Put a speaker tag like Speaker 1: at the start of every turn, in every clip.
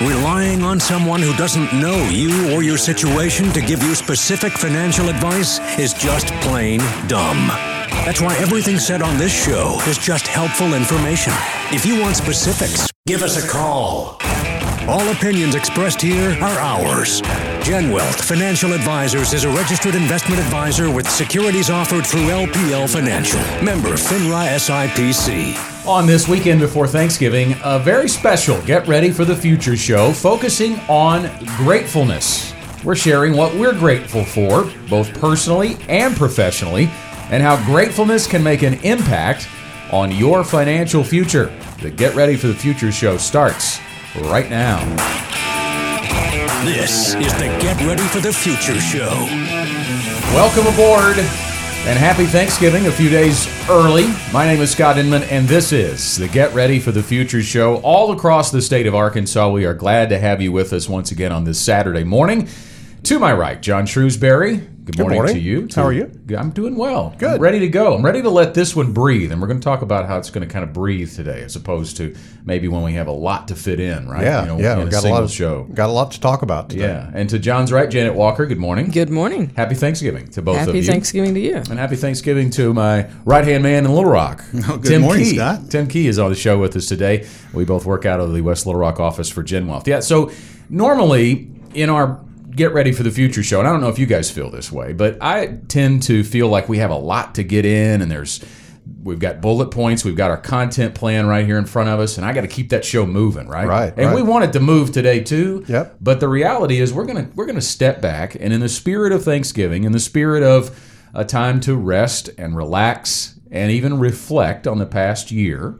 Speaker 1: Relying on someone who doesn't know you or your situation to give you specific financial advice is just plain dumb. That's why everything said on this show is just helpful information. If you want specifics, give us a call. All opinions expressed here are ours. Gen Wealth Financial Advisors is a registered investment advisor with securities offered through LPL Financial. Member FINRA SIPC.
Speaker 2: On this weekend before Thanksgiving, a very special Get Ready for the Future show focusing on gratefulness. We're sharing what we're grateful for, both personally and professionally, and how gratefulness can make an impact on your financial future. The Get Ready for the Future show starts right now.
Speaker 1: This is the Get Ready for the Future show.
Speaker 2: Welcome aboard and happy Thanksgiving a few days early. My name is Scott Inman, and this is the Get Ready for the Future show all across the state of Arkansas. We are glad to have you with us once again on this Saturday morning. To my right, John Shrewsbury. Good morning,
Speaker 3: morning.
Speaker 2: to you.
Speaker 3: How are you?
Speaker 2: I'm doing well.
Speaker 3: Good.
Speaker 2: I'm ready to go. I'm ready to let this one breathe, and we're going to talk about how it's going to kind of breathe today, as opposed to maybe when we have a lot to fit in, right?
Speaker 3: Yeah,
Speaker 2: You know,
Speaker 3: yeah. We
Speaker 2: a
Speaker 3: got a
Speaker 2: single
Speaker 3: lot of
Speaker 2: show.
Speaker 3: Got a lot to talk about today.
Speaker 2: Yeah, and to John's right, Janet Walker. Good morning.
Speaker 4: Good morning.
Speaker 2: Happy Thanksgiving to both of
Speaker 4: Happy
Speaker 2: you.
Speaker 4: Thanksgiving to you.
Speaker 2: And happy Thanksgiving to my right hand man in Little Rock.
Speaker 5: Oh, good morning,
Speaker 2: Key.
Speaker 5: Scott.
Speaker 2: Tim Key is on the show with us today. We both work out of the West Little Rock office for Gen Wealth. Yeah, so normally in our Get Ready for the Future show, and I don't know if you guys feel this way, but I tend to feel like we have a lot to get in and there's we've got bullet points, we've got our content plan right here in front of us, and I got to keep that show moving, right?
Speaker 3: Right,
Speaker 2: And
Speaker 3: right.
Speaker 2: we want it to move today too.
Speaker 3: Yep.
Speaker 2: But the reality is we're gonna we're gonna step back and in the spirit of Thanksgiving, in the spirit of a time to rest and relax and even reflect on the past year,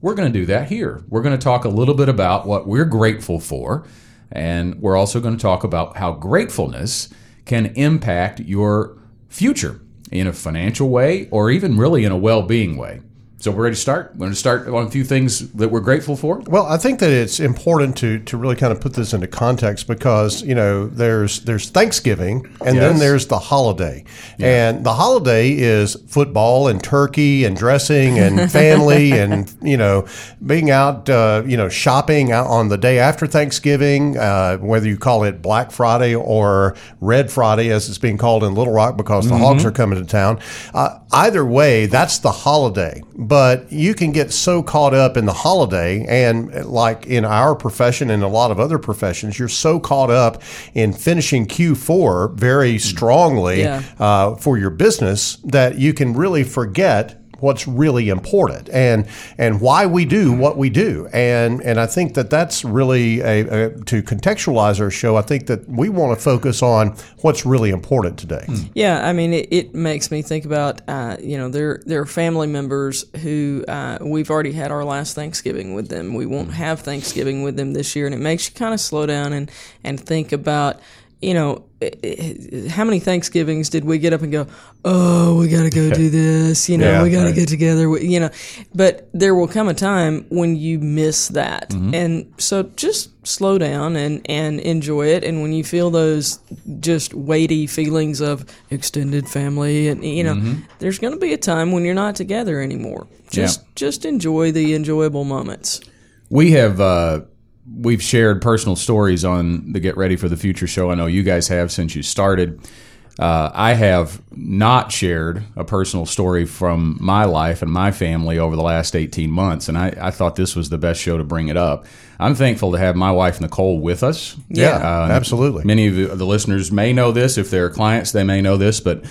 Speaker 2: we're gonna do that here. We're gonna talk a little bit about what we're grateful for, and we're also gonna talk about how gratefulness can impact your future in a financial way or even really in a well-being way. So we're ready to start. We're going to start on a few things that we're grateful for.
Speaker 3: Well, I think that it's important to to really kind of put this into context because you know there's there's Thanksgiving and then there's the holiday, and the holiday is football and turkey and dressing and family and you know being out uh, you know shopping out on the day after Thanksgiving, uh, whether you call it Black Friday or Red Friday as it's being called in Little Rock because the Hogs are coming to town. Uh, either way, that's the holiday. But you can get so caught up in the holiday, and like in our profession and a lot of other professions, you're so caught up in finishing Q4 very strongly
Speaker 4: Yeah.
Speaker 3: uh, for your business that you can really forget what's really important and and why we do what we do. And and I think that that's really a, a to contextualize our show I think that we want to focus on what's really important today.
Speaker 4: Yeah, I mean, it, it makes me think about, uh, you know, there there are family members who uh, we've already had our last Thanksgiving with them. We won't have Thanksgiving with them this year, and it makes you kind of slow down and and think about, you know, i- i- how many Thanksgivings did we get up and go, oh, we got to go do this, you know,
Speaker 3: Yeah,
Speaker 4: we got to
Speaker 3: right.
Speaker 4: get together, you know, but there will come a time when you miss that, mm-hmm. and so just slow down and and enjoy it, and when you feel those just weighty feelings of extended family, and you know, mm-hmm. there's going to be a time when you're not together anymore. Just just enjoy the enjoyable moments.
Speaker 2: We have uh, we've shared personal stories on the Get Ready for the Future show. I know you guys have since you started. Uh, I have not shared a personal story from my life and my family over the last 18 months, and I, I thought this was the best show to bring it up. I'm thankful to have my wife Nicole with us.
Speaker 3: Yeah,
Speaker 2: Uh,
Speaker 3: absolutely.
Speaker 2: Many of the- the listeners may know this. If they're clients, they may know this, but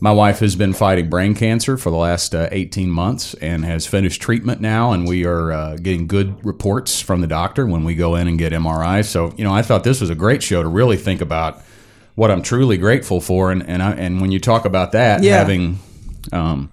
Speaker 2: my wife has been fighting brain cancer for the last uh, 18 months and has finished treatment now, and we are uh, getting good reports from the doctor when we go in and get MRI. So, you know, I thought this was a great show to really think about what I'm truly grateful for, and and, I, and when you talk about that,
Speaker 4: Yeah.
Speaker 2: having um,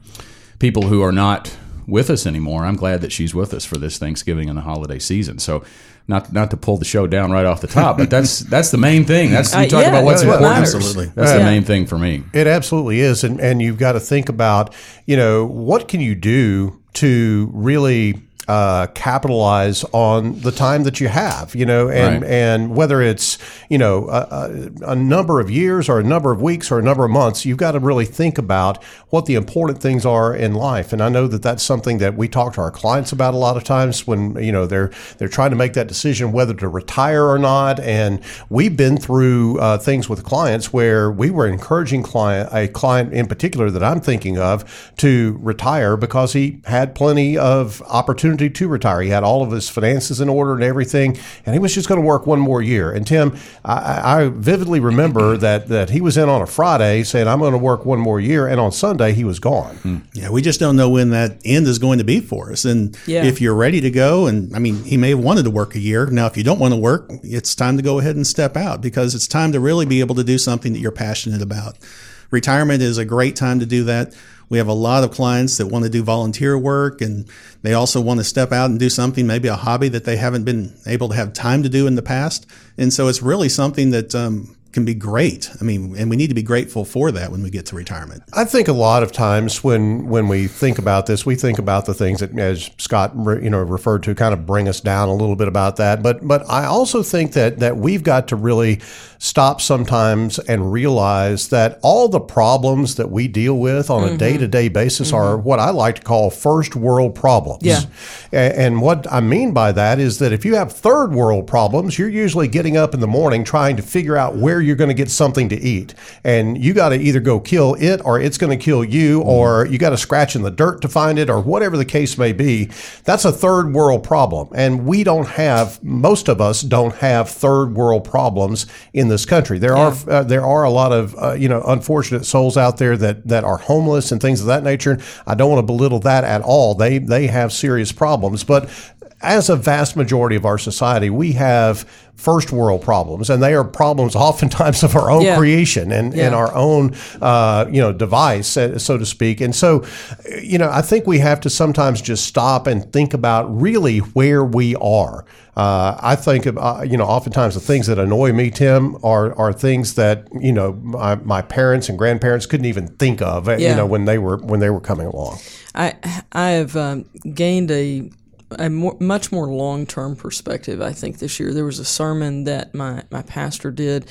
Speaker 2: people who are not with us anymore, I'm glad that she's with us for this Thanksgiving and the holiday season. So. Not, not to pull the show down right off the top, but that's that's the main thing. That's you
Speaker 4: Uh,
Speaker 2: talk
Speaker 4: yeah,
Speaker 2: about what's
Speaker 4: that's what
Speaker 2: important.
Speaker 4: matters.
Speaker 5: Absolutely.
Speaker 2: That's the main thing for me.
Speaker 3: It absolutely is, and and you've got to think about you know what can you do to really uh, capitalize on the time that you have, you know, and
Speaker 2: Right.
Speaker 3: and whether it's you know a, a, number of years or a number of weeks or a number of months, you've got to really think about what the important things are in life. And I know that that's something that we talk to our clients about a lot of times when you know they're they're trying to make that decision whether to retire or not. And we've been through uh, things with clients where we were encouraging client a client in particular that I'm thinking of to retire because he had plenty of opportunity to retire. He had all of his finances in order and everything, and he was just going to work one more year. And Tim, I, I vividly remember that that he was in on a Friday saying, "I'm going to work one more year," and on Sunday he was gone. Hmm.
Speaker 5: Yeah, we just don't know when that end is going to be for us. And
Speaker 4: Yeah.
Speaker 5: if you're ready to go, and I mean, he may have wanted to work a year. Now, if you don't want to work, it's time to go ahead and step out because it's time to really be able to do something that you're passionate about. Retirement is a great time to do that. We have a lot of clients that want to do volunteer work and they also want to step out and do something, maybe a hobby that they haven't been able to have time to do in the past. And so it's really something that um, can be great. I mean, and we need to be grateful for that when we get to retirement.
Speaker 3: I think a lot of times when when we think about this, we think about the things that, as Scott you know referred to, kind of bring us down a little bit about that. But but I also think that that we've got to really stop sometimes and realize that all the problems that we deal with on a day to day basis mm-hmm. are what I like to call first world problems.
Speaker 4: Yeah.
Speaker 3: A- And what I mean by that is that if you have third world problems, you're usually getting up in the morning trying to figure out where you're going to get something to eat. And you got to either go kill it or it's going to kill you, or you got to scratch in the dirt to find it, or whatever the case may be. That's a third world problem. And we don't have, most of us don't have third world problems in this country. There are uh, there are a lot of uh, you know unfortunate souls out there that that are homeless and things of that nature. I don't want to belittle that at all. They they have serious problems, but as a vast majority of our society, we have first world problems, and they are problems oftentimes of our own
Speaker 4: Yeah.
Speaker 3: creation and, and our own, uh, you know, device, so to speak. And so, you know, I think we have to sometimes just stop and think about really where we are. Uh, I think, uh, you know, oftentimes the things that annoy me, Tim, are are things that you know my, my parents and grandparents couldn't even think of, uh, you know, when they were when they were coming along.
Speaker 4: I I have um, gained a a more, much more long term perspective. I think this year there was a sermon that my, my pastor did.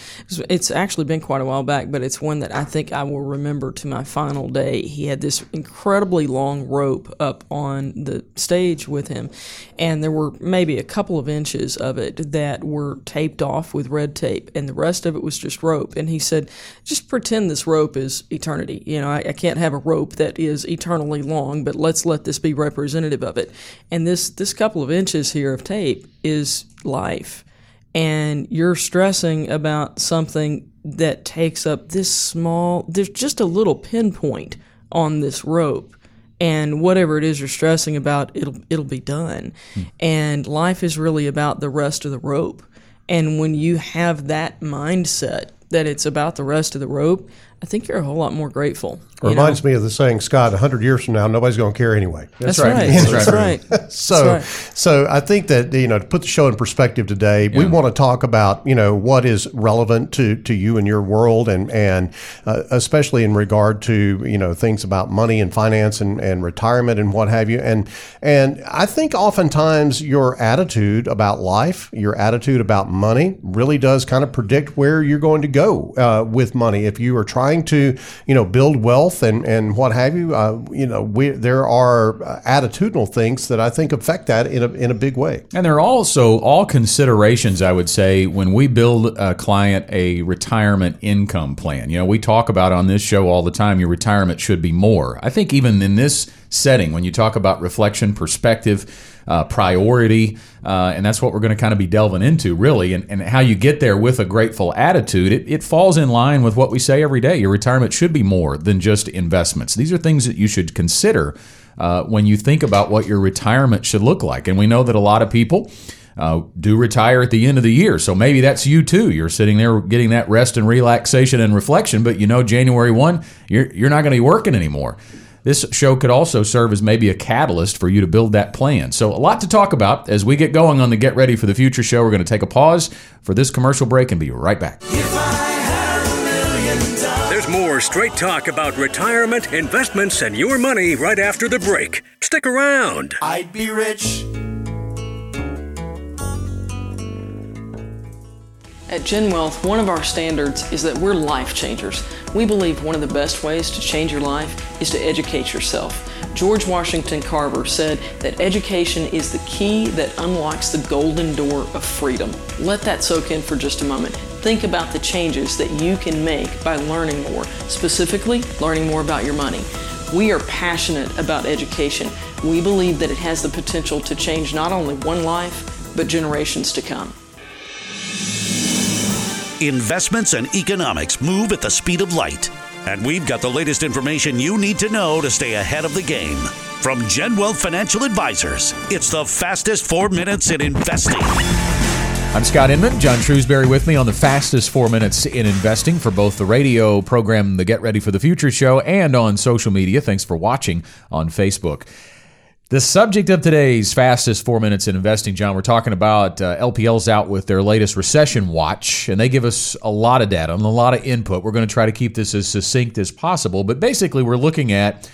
Speaker 4: It's, actually been quite a while back, but it's one that I think I will remember to my final day. He had this incredibly long rope up on the stage with him, and there were maybe a couple of inches of it that were taped off with red tape, and the rest of it was just rope. And he said, "Just pretend this rope is eternity. You know, I, I can't have a rope that is eternally long, but let's let this be representative of it." And this this couple of inches here of tape is life, and you're stressing about something that takes up this small. There's just a little pinpoint on this rope. And whatever it is you're stressing about it'll it'll be done. Hmm. And life is really about the rest of the rope. And when you have that mindset that it's about the rest of the rope i think you're a whole lot more grateful you know?
Speaker 3: Reminds me of the saying, Scott, 100 years from now, nobody's going to care anyway.
Speaker 4: that's,
Speaker 2: right.
Speaker 4: right
Speaker 2: That's
Speaker 4: that's
Speaker 2: right.
Speaker 4: right
Speaker 3: So,
Speaker 4: That's right.
Speaker 3: so I think that you know to put the show in perspective today, we want to talk about you know what is relevant to, to you and your world, and and uh, especially in regard to you know things about money and finance and, and retirement and what have you. And and I think oftentimes your attitude about life, your attitude about money, really does kind of predict where you're going to go uh, with money. If you are trying to you know build wealth and and what have you, uh, you know we there are uh, attitudinal things that I think affect that in a in a big way.
Speaker 2: And there are also all considerations, I would say, when we build a client a retirement income plan. You know, we talk about on this show all the time your retirement should be more. I think even in this setting, when you talk about reflection, perspective, uh, priority, uh, and that's what we're going to kind of be delving into, really, and, and how you get there with a grateful attitude, it, it falls in line with what we say every day. Your retirement should be more than just investments. These are things that you should consider uh, when you think about what your retirement should look like. And we know that a lot of people uh, do retire at the end of the year. So maybe that's you too. You're sitting there getting that rest and relaxation and reflection, but you know January 1, you're, you're not going to be working anymore. This show could also serve as maybe a catalyst for you to build that plan. So, a lot to talk about as we get going on the Get Ready for the Future show. We're going to take a pause for this commercial break and be right back.
Speaker 6: If I had a million dollars.
Speaker 1: There's more straight talk about retirement, investments, and your money right after the break. Stick around.
Speaker 6: I'd be rich.
Speaker 4: At Gen Wealth, one of our standards is that we're life changers. We believe one of the best ways to change your life is to educate yourself. George Washington Carver said that education is the key that unlocks the golden door of freedom. Let that soak in for just a moment. Think about the changes that you can make by learning more, specifically, learning more about your money. We are passionate about education. We believe that it has the potential to change not only one life, but generations to come.
Speaker 7: Investments and economics move at the speed of light. And we've got the latest information you need to know to stay ahead of the game. From Gen Wealth Financial Advisors, it's the fastest four minutes in investing.
Speaker 2: I'm Scott Inman. John Shrewsbury with me on the fastest four minutes in investing for both the radio program, the Get Ready for the Future show, and on social media. Thanks for watching on Facebook. The subject of today's fastest four minutes in investing, John, we're talking about uh, LPL's out with their latest recession watch, and they give us a lot of data and a lot of input. We're going to try to keep this as succinct as possible, but basically, we're looking at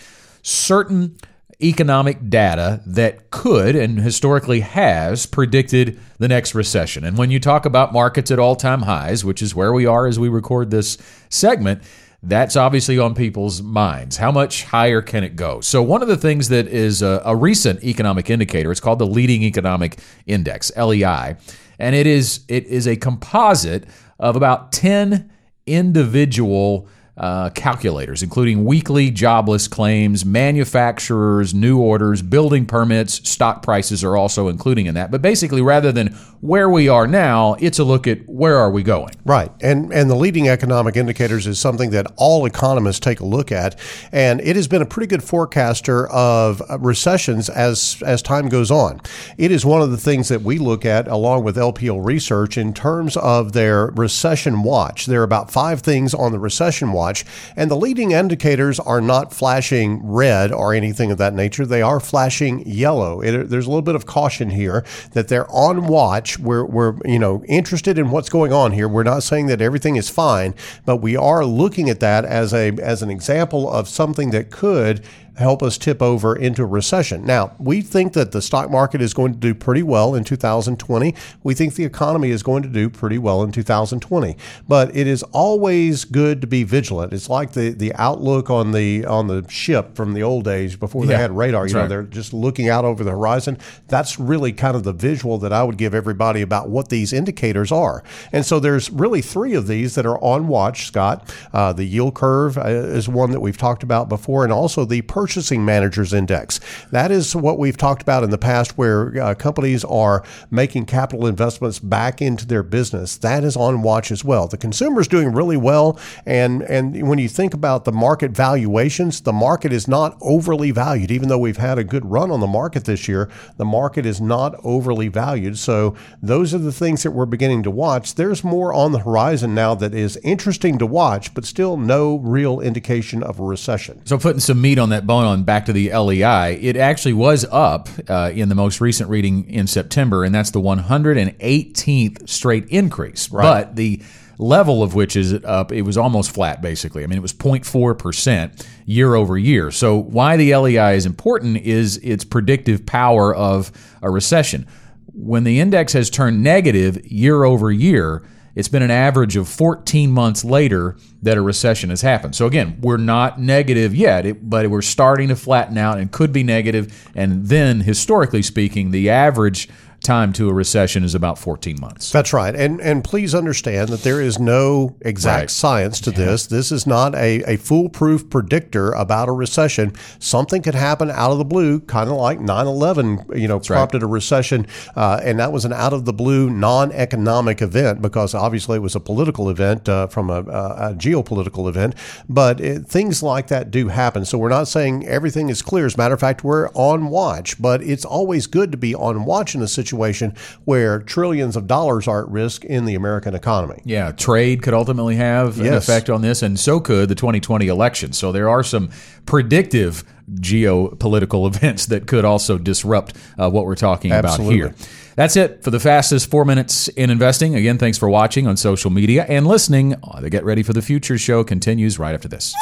Speaker 2: certain economic data that could and historically has predicted the next recession. And when you talk about markets at all time highs, which is where we are as we record this segment, that's obviously on people's minds. How much higher can it go? So, one of the things that is a, a recent economic indicator, it's called the Leading Economic Index, LEI, and it is it is a composite of about 10 individual uh, calculators, including weekly jobless claims, manufacturers, new orders, building permits, stock prices are also including in that. But basically, rather than where we are now, it's a look at where are we going.
Speaker 3: Right. And and the leading economic indicators is something that all economists take a look at and it has been a pretty good forecaster of recessions as as time goes on. It is one of the things that we look at along with LPL research in terms of their recession watch. There are about 5 things on the recession watch and the leading indicators are not flashing red or anything of that nature. They are flashing yellow. It, there's a little bit of caution here that they're on watch watch. We're, we're, you know, interested in what's going on here. We're not saying that everything is fine, but we are looking at that as a, as an example of something that could help us tip over into a recession. Now, we think that the stock market is going to do pretty well in 2020. We think the economy is going to do pretty well in 2020. But it is always good to be vigilant. It's like the, the outlook on the on the ship from the old days before they
Speaker 2: Yeah,
Speaker 3: had radar. You know,
Speaker 2: right.
Speaker 3: they're just looking out over the horizon. That's really kind of the visual that I would give everybody about what these indicators are. And so there's really three of these that are on watch, Scott. Uh, the yield curve uh, is one that we've talked about before, and also the purchasing managers index. That is what we've talked about in the past where uh, companies are making capital investments back into their business. That is on watch as well. The consumer is doing really well. And, and when you think about the market valuations, the market is not overly valued. Even though we've had a good run on the market this year, the market is not overly valued. So those are the things that we're beginning to watch. There's more on the horizon now that is interesting to watch, but still no real indication of a recession.
Speaker 2: So, putting some meat on that bone on back to the LEI, it actually was up uh, in the most recent reading in September, and that's the 118th straight increase. But the level of which is up, it was almost flat basically. I mean, it was 0.4% year over year. So, why the LEI is important is its predictive power of a recession. When the index has turned negative year over year, it's been an average of 14 months later that a recession has happened. So again, we're not negative yet, but we're starting to flatten out and could be negative. And then, historically speaking, the average time to a recession is about 14 months.
Speaker 3: That's right. And and please understand that there is no exact
Speaker 2: Right.
Speaker 3: science to this. This is not a, a foolproof predictor about a recession. Something could happen out of the blue, kind of like 9-11, you know,
Speaker 2: right.
Speaker 3: prompted a recession. Uh, and that was an out of the blue non-economic event because obviously it was a political event uh, from a, a, a geopolitical event. But it, things like that do happen. So we're not saying everything is clear. As a matter of fact, we're on watch, but it's always good to be on watch in a situation situation where trillions of dollars are at risk in the American economy.
Speaker 2: Yeah, trade could ultimately have an effect on this, and so could the 2020 election. So there are some predictive geopolitical events that could also disrupt uh, what we're talking
Speaker 3: Absolutely.
Speaker 2: about here. That's it for the fastest four minutes in investing. Again, thanks for watching on social media and listening. Uh, The Get Ready for the Future show continues right after this.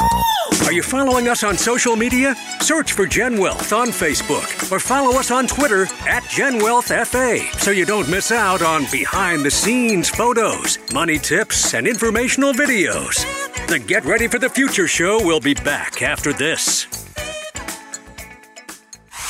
Speaker 1: Are you following us on social media? Search for Gen Wealth on Facebook or follow us on Twitter at Gen Wealth FA so you don't miss out on behind the scenes photos, money tips, and informational videos. The Get Ready for the Future show will be back after this.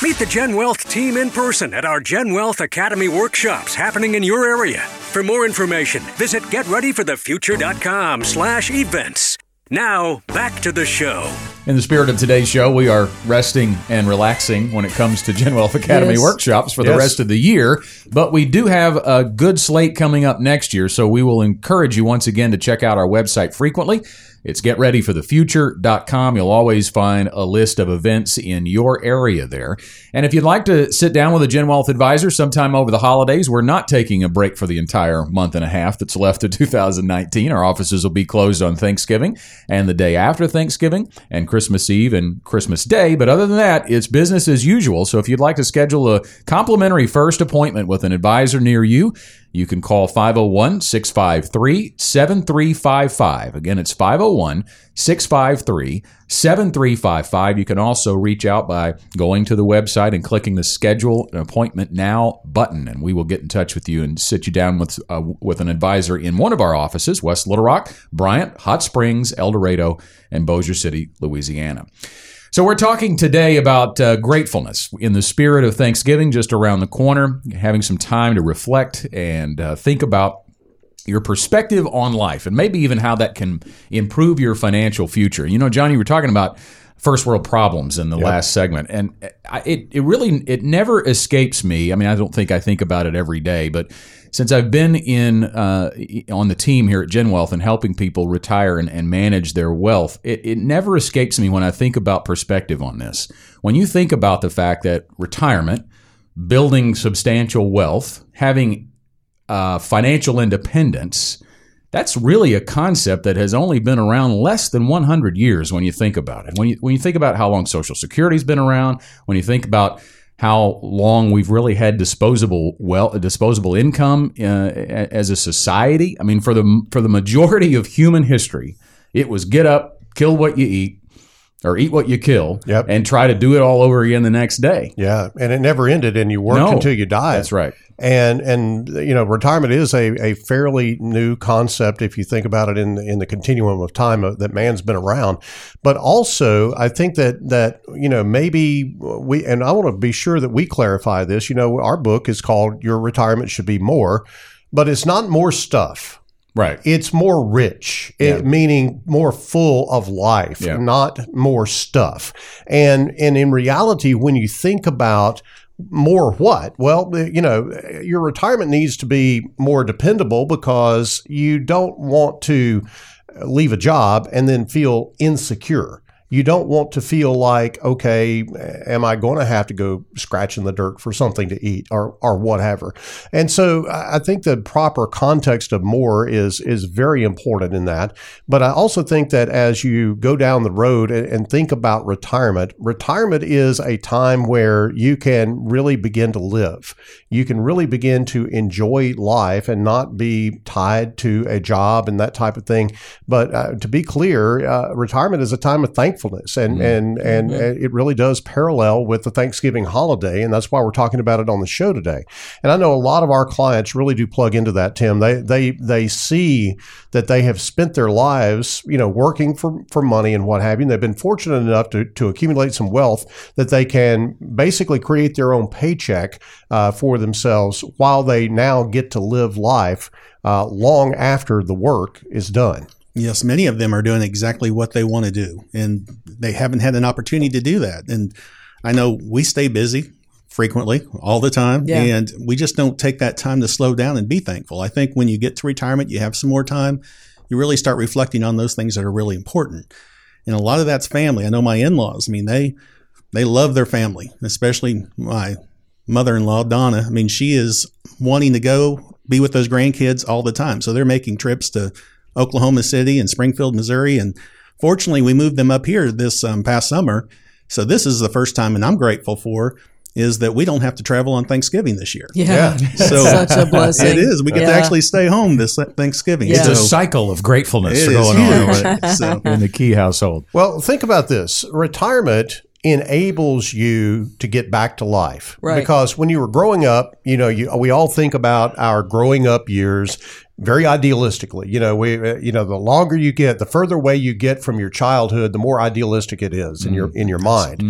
Speaker 1: Meet the Gen Wealth team in person at our Gen Wealth Academy workshops happening in your area. For more information, visit getreadyforthefuture.com slash events. Now, back to the show.
Speaker 2: In the spirit of today's show, we are resting and relaxing when it comes to Gen Wealth Academy
Speaker 4: Yes.
Speaker 2: workshops for the rest of the year. But we do have a good slate coming up next year, so we will encourage you once again to check out our website frequently. It's getreadyforthefuture.com. You'll always find a list of events in your area there. And if you'd like to sit down with a Gen Wealth advisor sometime over the holidays, we're not taking a break for the entire month and a half that's left of 2019. Our offices will be closed on Thanksgiving and the day after Thanksgiving and Christmas Eve and Christmas Day. But other than that, it's business as usual. So if you'd like to schedule a complimentary first appointment with an advisor near you, you can call 501 653 7355. Again, it's 501 653 7355. You can also reach out by going to the website and clicking the schedule an appointment now button, and we will get in touch with you and sit you down with, uh, with an advisor in one of our offices West Little Rock, Bryant, Hot Springs, El Dorado, and Bossier City, Louisiana. So, we're talking today about uh, gratefulness in the spirit of Thanksgiving just around the corner, having some time to reflect and uh, think about your perspective on life and maybe even how that can improve your financial future. You know, Johnny, you were talking about first world problems in the last segment and I- it it really it never escapes me. I mean, I don't think I think about it every day, but since I've been in uh, on the team here at Gen Wealth and helping people retire and, and manage their wealth, it, it never escapes me when I think about perspective on this. When you think about the fact that retirement, building substantial wealth, having uh, financial independence, that's really a concept that has only been around less than 100 years when you think about it. When you, when you think about how long Social Security's been around, when you think about how long we've really had disposable well disposable income uh, as a society. I mean, for the for the majority of human history, it was get up, kill what you eat, or eat what you kill,
Speaker 3: Yep.
Speaker 2: and try to do it all over again the next day.
Speaker 3: Yeah, and it never ended, and you worked
Speaker 2: No,
Speaker 3: until you died.
Speaker 2: That's right.
Speaker 3: And and you know, retirement is a, a fairly new concept if you think about it in in the continuum of time that man's been around. But also, I think that that you know maybe we and I want to be sure that we clarify this. You know, our book is called "Your Retirement Should Be More," but it's not more stuff.
Speaker 2: Right.
Speaker 3: It's more rich, it, meaning more full of life,
Speaker 2: Yeah.
Speaker 3: not more stuff. And and in reality, when you think about more what? Well, you know, your retirement needs to be more dependable because you don't want to leave a job and then feel insecure. You don't want to feel like, okay, am I going to have to go scratch in the dirt for something to eat or, or whatever? And so I think the proper context of more is, is very important in that. But I also think that as you go down the road and, and think about retirement, retirement is a time where you can really begin to live. You can really begin to enjoy life and not be tied to a job and that type of thing. But uh, to be clear, uh, retirement is a time of thankfulness, and and and it really does parallel with the Thanksgiving holiday, and that's why we're talking about it on the show today. And I know a lot of our clients really do plug into that, Tim. They they they see that they have spent their lives, you know, working for for money and what have you. And they've been fortunate enough to to accumulate some wealth that they can basically create their own paycheck uh, for themselves while they now get to live life uh, long after the work is done.
Speaker 5: Yes, many of them are doing exactly what they want to do, and they haven't had an opportunity to do that. And I know we stay busy frequently, all the time,
Speaker 4: Yeah.
Speaker 5: and we just don't take that time to slow down and be thankful. I think when you get to retirement, you have some more time, you really start reflecting on those things that are really important. And a lot of that's family. I know my in-laws. I mean, they they love their family, especially my mother-in-law Donna. I mean, she is wanting to go be with those grandkids all the time. So they're making trips to Oklahoma City and Springfield, Missouri, and fortunately, we moved them up here this um, past summer. So this is the first time, and I'm grateful for is that we don't have to travel on Thanksgiving this year.
Speaker 4: Yeah,
Speaker 5: So
Speaker 4: such a blessing.
Speaker 5: It is. We get to actually stay home this Thanksgiving.
Speaker 4: Yeah.
Speaker 2: It's a cycle of gratefulness
Speaker 5: it is
Speaker 2: going on over.
Speaker 5: So
Speaker 2: in the Key household.
Speaker 3: Well, think about this. Retirement enables you to get back to life.
Speaker 4: Right.
Speaker 3: Because when you were growing up, you know, you, we all think about our growing up years very idealistically. You know, we uh, you know, the longer you get, the further away you get from your childhood, the more idealistic it is in your in your mind.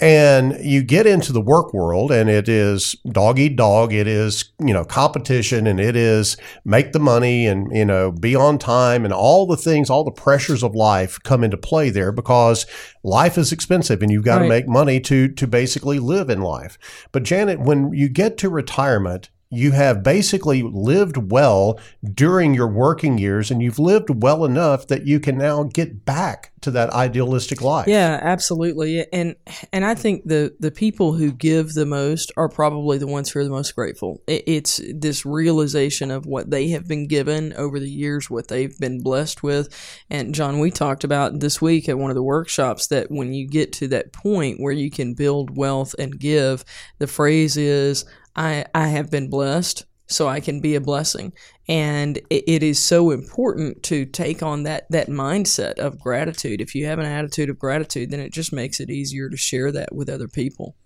Speaker 3: And you get into the work world and it is dog eat dog. It is, you know, competition and it is make the money and, you know, be on time and all the things, all the pressures of life come into play there because life is expensive and you've got to make money to, to basically live in life. But Janet, when you get to retirement, you have basically lived well during your working years and you've lived well enough that you can now get back to that idealistic life.
Speaker 4: Yeah, absolutely. And and I think the the people who give the most are probably the ones who are the most grateful. It, it's this realization of what they have been given over the years, what they've been blessed with. And John, we talked about this week at one of the workshops that when you get to that point where you can build wealth and give, the phrase is I I have been blessed so I can be a blessing. And it, it is so important to take on that that mindset of gratitude. If you have an attitude of gratitude, then it just makes it easier to share that with other people.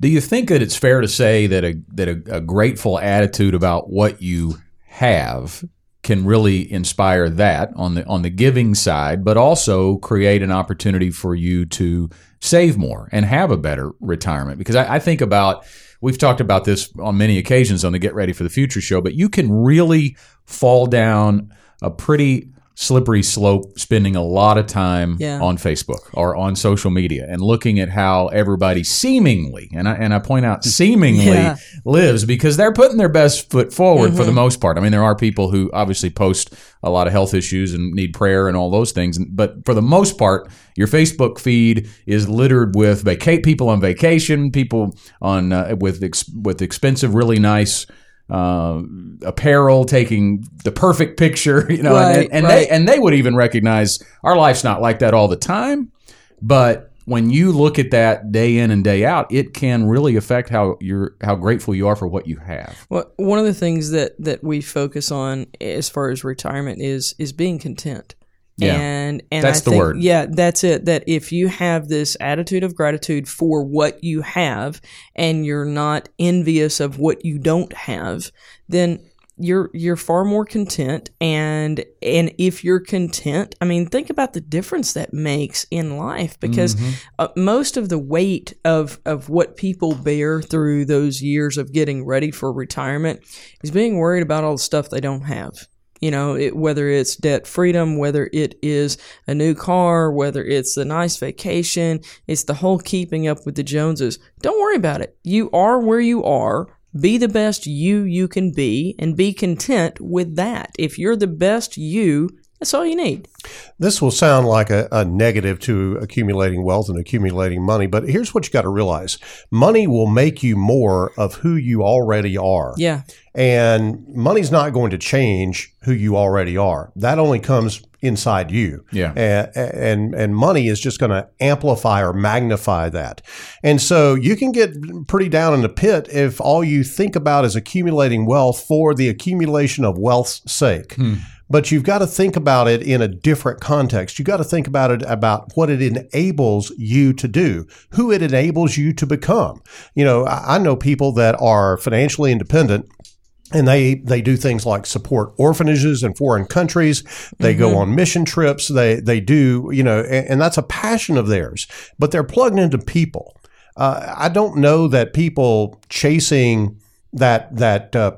Speaker 2: Do you think that it's fair to say that a that a, a grateful attitude about what you have can really inspire that on the on the giving side, but also create an opportunity for you to save more and have a better retirement? Because I, I think about we've talked about this on many occasions on the Get Ready for the Future show, but you can really fall down a pretty slippery slope spending a lot of time
Speaker 4: Yeah.
Speaker 2: on Facebook or on social media and looking at how everybody seemingly and I, and I point out seemingly
Speaker 4: Yeah.
Speaker 2: lives because they're putting their best foot forward for the most part. I mean, there are people who obviously post a lot of health issues and need prayer and all those things, but for the most part, your Facebook feed is littered with vaca- people on vacation, people on uh, with ex- with expensive, really nice uh, apparel, taking the perfect picture, you know,
Speaker 4: Right,
Speaker 2: and, and
Speaker 4: right.
Speaker 2: they and they would even recognize our life's not like that all the time, but when you look at that day in and day out, it can really affect how you're how grateful you are for what you have.
Speaker 4: Well, one of the things that that we focus on as far as retirement is is being content.
Speaker 2: Yeah.
Speaker 4: And and
Speaker 2: That's
Speaker 4: I
Speaker 2: the
Speaker 4: think,
Speaker 2: word.
Speaker 4: Yeah, that's it. That if you have this attitude of gratitude for what you have and you're not envious of what you don't have, then you're you're far more content and and if you're content i mean think about the difference that makes in life because
Speaker 2: Mm-hmm.
Speaker 4: uh, most of the weight of of what people bear through those years of getting ready for retirement is being worried about all the stuff they don't have you know it, whether it's debt freedom whether it is a new car whether it's a nice vacation it's the whole keeping up with the joneses. Don't worry about it. You are where you are. Be the best you you can be and be content with that. If you're the best you that's all you need
Speaker 3: This will sound like a, a negative to accumulating wealth and accumulating money, but here's what you got to realize money will make you more of who you already are.
Speaker 4: yeah
Speaker 3: And money's not going to change who you already are. That only comes inside you.
Speaker 2: Yeah.
Speaker 3: And and, and money is just going to amplify or magnify that. And so you can get pretty down in the pit if all you think about is accumulating wealth for the accumulation of wealth's sake. Hmm. But you've got to think about it in a different context. You've got to think about it about what it enables you to do, who it enables you to become. You know, I know people that are financially independent and they they do things like support orphanages in foreign countries. They go on mission trips. They they do you know and, and that's a passion of theirs. But they're plugged into people. Uh, i don't know that people chasing that that uh,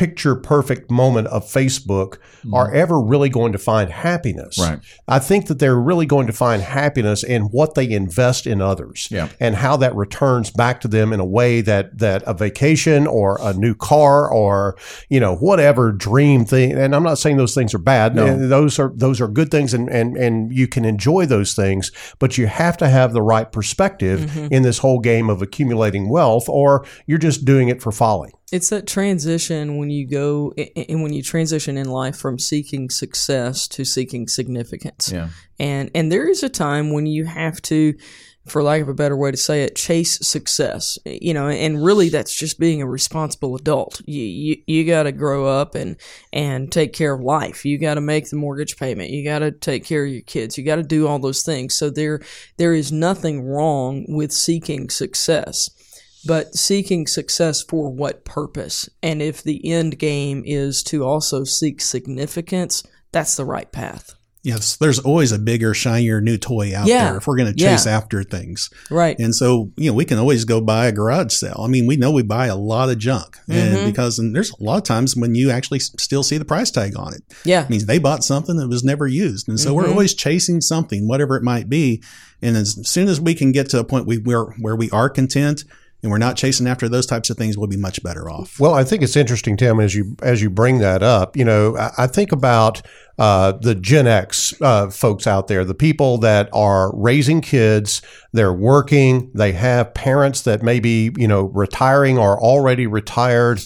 Speaker 3: picture perfect moment of Facebook are ever really going to find happiness.
Speaker 2: Mm-hmm. Right.
Speaker 3: I think that they're really going to find happiness in what they invest in others
Speaker 2: Yeah.
Speaker 3: and how that returns back to them in a way that that a vacation or a new car or you know whatever dream thing and I'm not saying those things are bad
Speaker 2: No.
Speaker 3: those are those are good things and and and you can enjoy those things but you have to have the right perspective in this whole game of accumulating wealth or you're just doing it for folly
Speaker 4: It's that transition when you go and when you transition in life from seeking success to seeking significance.
Speaker 2: Yeah.
Speaker 4: And and there is a time when you have to for lack of a better way to say it, chase success. You know, and really that's just being a responsible adult. You you, you got to grow up and and take care of life. You got to make the mortgage payment. You got to take care of your kids. You got to do all those things. So there there is nothing wrong with seeking success but seeking success for what purpose? And if the end game is to also seek significance, that's the right path.
Speaker 5: Yes, there's always a bigger, shinier new toy out
Speaker 4: Yeah.
Speaker 5: there if we're going to
Speaker 4: Yeah.
Speaker 5: chase after things.
Speaker 4: Right.
Speaker 5: And so, you know, we can always go buy a garage sale. I mean, we know we buy a lot of junk,
Speaker 4: Mm-hmm.
Speaker 5: and because and there's a lot of times when you actually still see the price tag on it.
Speaker 4: Yeah.
Speaker 5: It means they bought something that was never used, and so we're
Speaker 4: Mm-hmm.
Speaker 5: always chasing something, whatever it might be. And as soon as we can get to a point we where where we are content and we're not chasing after those types of things, we'll be much better off.
Speaker 3: Well, I think it's interesting, Tim, as you as you bring that up. You know, I, I think about uh, the Gen X uh, folks out there, the people that are raising kids, they're working, they have parents that may be you know retiring or already retired.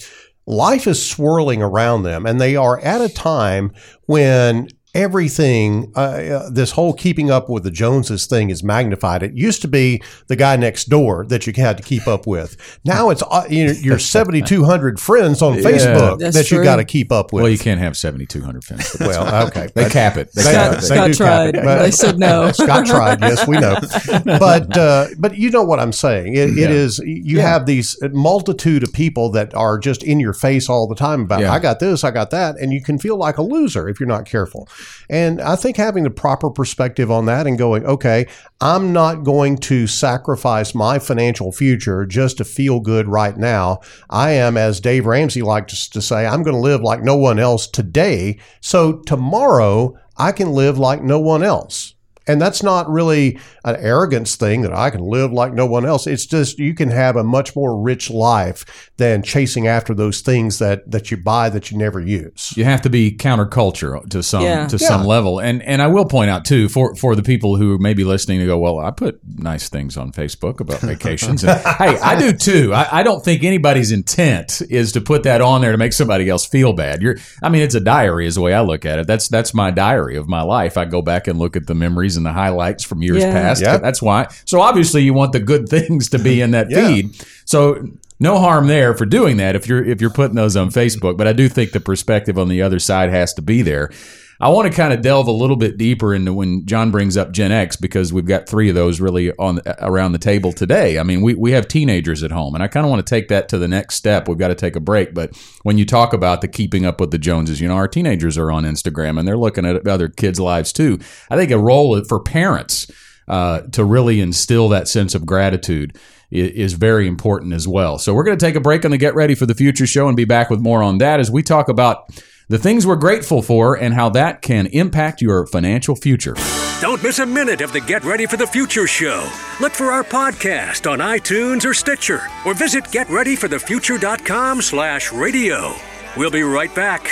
Speaker 3: Life is swirling around them, and they are at a time when everything, uh, uh, this whole keeping up with the Joneses thing is magnified. It used to be the guy next door that you had to keep up with. Now it's uh, you know, your 7,200 friends on Facebook
Speaker 4: That's
Speaker 3: that you got to keep up with.
Speaker 2: Well, you can't have 7,200 friends.
Speaker 3: Well, okay.
Speaker 2: They cap it. They
Speaker 3: They-
Speaker 2: cap
Speaker 4: Scott,
Speaker 2: it.
Speaker 4: Scott
Speaker 3: do
Speaker 4: tried.
Speaker 3: cap it, but-
Speaker 4: they said no.
Speaker 3: Scott tried. Yes, we know. But uh, but you know what I'm saying. It, it
Speaker 2: Yeah.
Speaker 3: is you have these multitude of people that are just in your face all the time about
Speaker 2: Yeah.
Speaker 3: I got this, I got that, and you can feel like a loser if you're not careful. And I think having the proper perspective on that and going, okay, I'm not going to sacrifice my financial future just to feel good right now. I am, as Dave Ramsey likes to say, I'm going to live like no one else today. So tomorrow I can live like no one else. And that's not really an arrogance thing that I can live like no one else. It's just you can have a much more rich life than chasing after those things that, that you buy that you never use.
Speaker 2: You have to be counterculture to some
Speaker 4: Yeah.
Speaker 2: to
Speaker 3: Yeah.
Speaker 2: some level, and and I will point out too for for the people who may be listening to go, well, I put nice things on Facebook about vacations. And, hey, I do too. I, I don't think anybody's intent is to put that on there to make somebody else feel bad. You're, I mean, it's a diary, is the way I look at it. That's that's my diary of my life. I go back and look at the memories and the highlights from years
Speaker 4: Yeah.
Speaker 2: past.
Speaker 3: Yeah.
Speaker 2: That's why. So obviously, you want the good things to be in that
Speaker 3: Yeah.
Speaker 2: feed. So no harm there for doing that if you're if you're putting those on Facebook. But I do think the perspective on the other side has to be there. I want to kind of delve a little bit deeper into when John brings up Gen X because we've got three of those really on around the table today. I mean, we, we have teenagers at home, and I kind of want to take that to the next step. We've got to take a break, but when you talk about the keeping up with the Joneses, you know, our teenagers are on Instagram and they're looking at other kids' lives too. I think a role for parents uh, to really instill that sense of gratitude is very important as well. So we're going to take a break on the Get Ready for the Future show and be back with more on that as we talk about the things we're grateful for and how that can impact your financial future.
Speaker 1: Don't miss a minute of the Get Ready for the Future show. Look for our podcast on iTunes or Stitcher, or visit getreadyforthefuture.com slash radio. We'll be right back.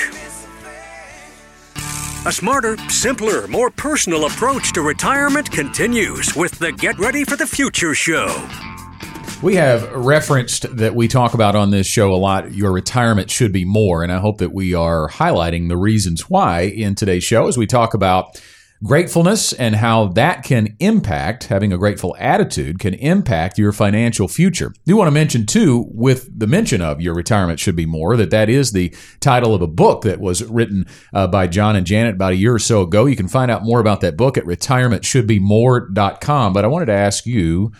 Speaker 1: A smarter, simpler, more personal approach to retirement continues with the Get Ready for the Future show.
Speaker 2: We have referenced that we talk about on this show a lot. Your retirement should be more, and I hope that we are highlighting the reasons why in today's show as we talk about gratefulness and how that can impact having a grateful attitude can impact your financial future. Do want to mention too, with the mention of your retirement should be more, that that is the title of a book that was written uh, by John and Janet about a year or so ago. You can find out more about that book at retirementshouldbemore.com. But I wanted to ask you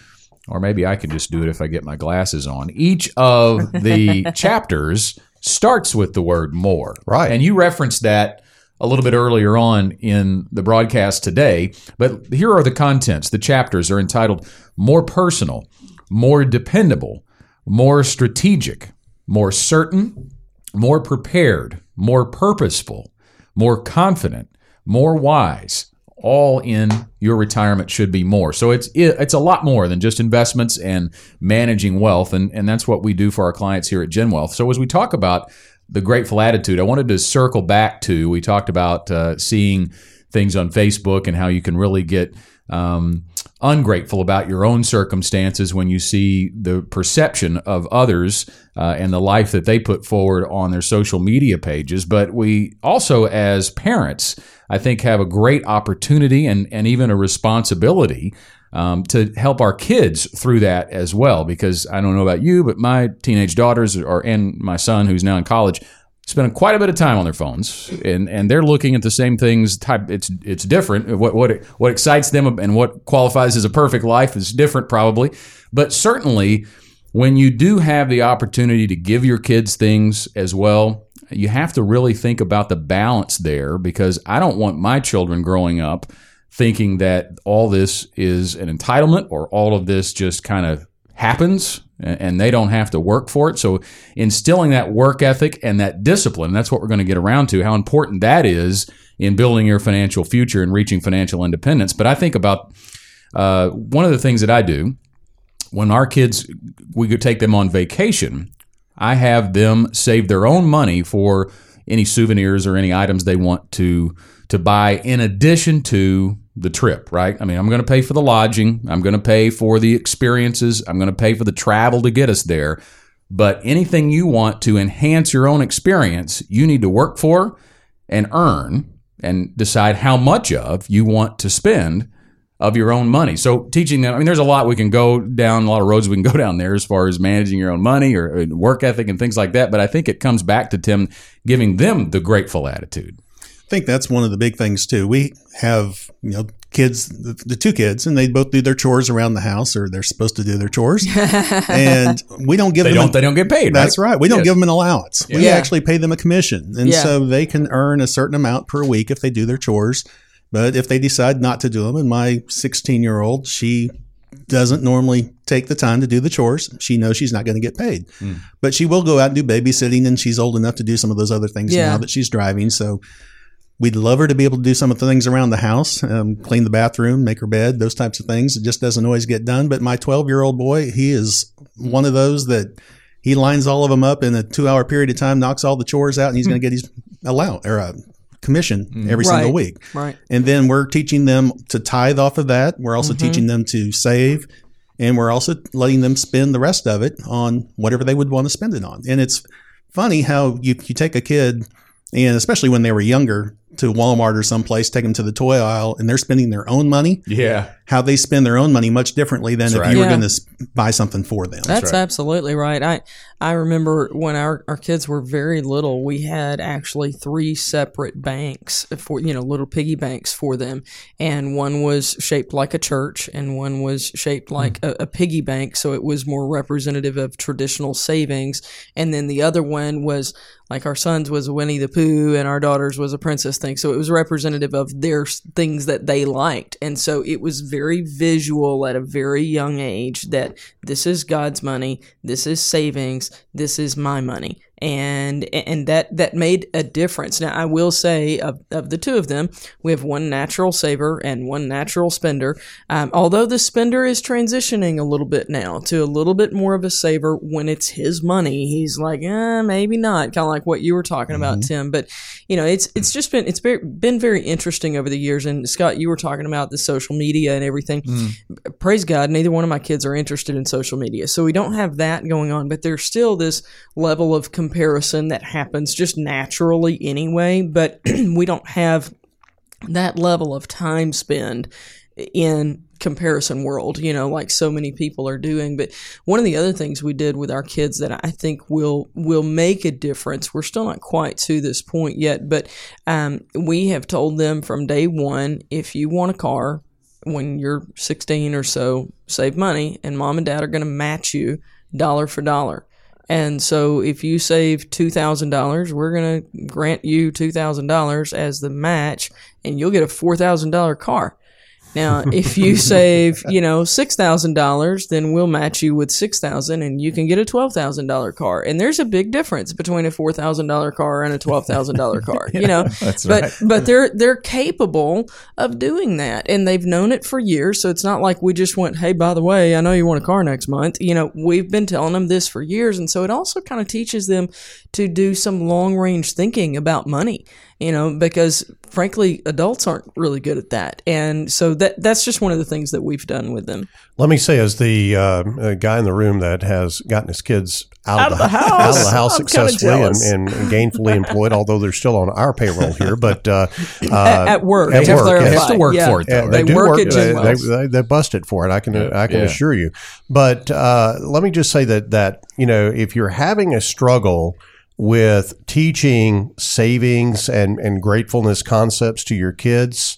Speaker 2: or maybe I can just do it if I get my glasses on. Each of the chapters starts with the word more.
Speaker 3: Right.
Speaker 2: And you referenced that a little bit earlier on in the broadcast today, but here are the contents. The chapters are entitled More Personal, More Dependable, More Strategic, More Certain, more prepared, more purposeful, more confident, more wise. All in your retirement should be more. So it's it's a lot more than just investments and managing wealth, and and that's what we do for our clients here at Gen Wealth. So as we talk about the grateful attitude, I wanted to circle back to we talked about uh, seeing things on Facebook and how you can really get um, ungrateful about your own circumstances when you see the perception of others uh, and the life that they put forward on their social media pages. But we also, as parents, I think, have a great opportunity and, and even a responsibility. Um, to help our kids through that as well, because I don't know about you, but my teenage daughters are, and my son, who's now in college, spending quite a bit of time on their phones and, and they're looking at the same things type it's it's different. What what what excites them and what qualifies as a perfect life is different probably. But certainly when you do have the opportunity to give your kids things as well you have to really think about the balance there because I don't want my children growing up thinking that all this is an entitlement or all of this just kind of happens and they don't have to work for it. So instilling that work ethic and that discipline, that's what we're going to get around to, how important that is in building your financial future and reaching financial independence. But I think about uh, one of the things that I do when our kids, we could take them on vacation, I have them save their own money for any souvenirs or any items they want to to buy in addition to the trip, right? I mean, I'm going to pay for the lodging, I'm going to pay for the experiences, I'm going to pay for the travel to get us there. But anything you want to enhance your own experience, you need to work for and earn and decide how much of you want to spend of your own money. So teaching them, I mean, there's a lot we can go down, a lot of roads we can go down there as far as managing your own money or work ethic and things like that. But I think it comes back to Tim giving them the grateful attitude.
Speaker 5: I think that's one of the big things too. We have, you know, kids, the, the, two kids, and they both do their chores around the house, or they're supposed to do their chores, and we don't give
Speaker 2: they
Speaker 5: them.
Speaker 2: Don't, a, they don't get paid.
Speaker 5: That's
Speaker 2: right.
Speaker 5: right. We don't yes. give them an allowance. Yeah. We
Speaker 4: yeah.
Speaker 5: actually pay them a commission, and yeah. so they can earn a certain amount per week if they do their chores. But if they decide not to do them, and my 16 year old, she doesn't normally take the time to do the chores. She knows she's not going to get paid, mm. but she will go out and do babysitting, and she's old enough to do some of those other things
Speaker 4: yeah.
Speaker 5: now that she's driving. So We'd love her to be able to do some of the things around the house, um, clean the bathroom, make her bed, those types of things. It just doesn't always get done. But my 12 year old boy, he is one of those that he lines all of them up in a two hour period of time, knocks all the chores out, and he's going to get his allowance or a commission mm. every
Speaker 4: right.
Speaker 5: single week.
Speaker 4: Right.
Speaker 5: And then we're teaching them to tithe off of that. We're also mm-hmm. teaching them to save. And we're also letting them spend the rest of it on whatever they would want to spend it on. And it's funny how you, you take a kid, and especially when they were younger, to Walmart or someplace, take them to the toy aisle, and they're spending their own money.
Speaker 2: Yeah,
Speaker 5: how they spend their own money much differently than That's if right. you were yeah. going to buy something for them.
Speaker 4: That's, That's right. absolutely right. I I remember when our, our kids were very little, we had actually three separate banks for you know little piggy banks for them, and one was shaped like a church, and one was shaped hmm. like mm. a, a piggy bank, so it was more representative of traditional savings, and then the other one was like our son's was Winnie the Pooh and our daughter's was a princess So it was representative of their things that they liked. And so it was very visual at a very young age that this is God's money, this is savings, this is my money and and that that made a difference. Now I will say of, of the two of them, we have one natural saver and one natural spender. Um, although the spender is transitioning a little bit now to a little bit more of a saver when it's his money. He's like, eh, maybe not, kind of like what you were talking mm-hmm. about, Tim. But you know, it's it's just been it's very, been very interesting over the years. And Scott, you were talking about the social media and everything. Mm. Praise God, neither one of my kids are interested in social media, so we don't have that going on. But there's still this level of comparison that happens just naturally anyway, but we don't have that level of time spent in comparison world, you know, like so many people are doing. But one of the other things we did with our kids that I think will will make a difference. We're still not quite to this point yet, but um, we have told them from day one, if you want a car when you're 16 or so, save money, and mom and dad are going to match you dollar for dollar. And so if you save $2,000, we're going to grant you $2,000 as the match and you'll get a $4,000 car. Now, if you save, you know, six thousand dollars, then we'll match you with six thousand, and you can get a twelve thousand dollar car. And there's a big difference between a four thousand dollar car and a twelve thousand dollar car. you know, but
Speaker 2: right.
Speaker 4: but they're they're capable of doing that, and they've known it for years. So it's not like we just went, hey, by the way, I know you want a car next month. You know, we've been telling them this for years, and so it also kind of teaches them to do some long range thinking about money you know, because frankly, adults aren't really good at that. And so that that's just one of the things that we've done with them.
Speaker 3: Let me say, as the uh, uh, guy in the room that has gotten his kids out,
Speaker 4: Out
Speaker 3: of the,
Speaker 4: house.
Speaker 3: out of the house
Speaker 4: I'm
Speaker 3: successfully and, and, gainfully employed, although they're still on our payroll here, but uh, uh,
Speaker 4: At, at work,
Speaker 3: at work.
Speaker 2: They have to work
Speaker 4: Yeah.
Speaker 2: for it, though,
Speaker 3: they,
Speaker 4: They work
Speaker 3: work.
Speaker 4: at
Speaker 3: they, they, they busted for it. I can I can
Speaker 2: yeah.
Speaker 3: assure you. But uh, let me just say that that you know if you're having a struggle with teaching savings and and gratefulness concepts to your kids,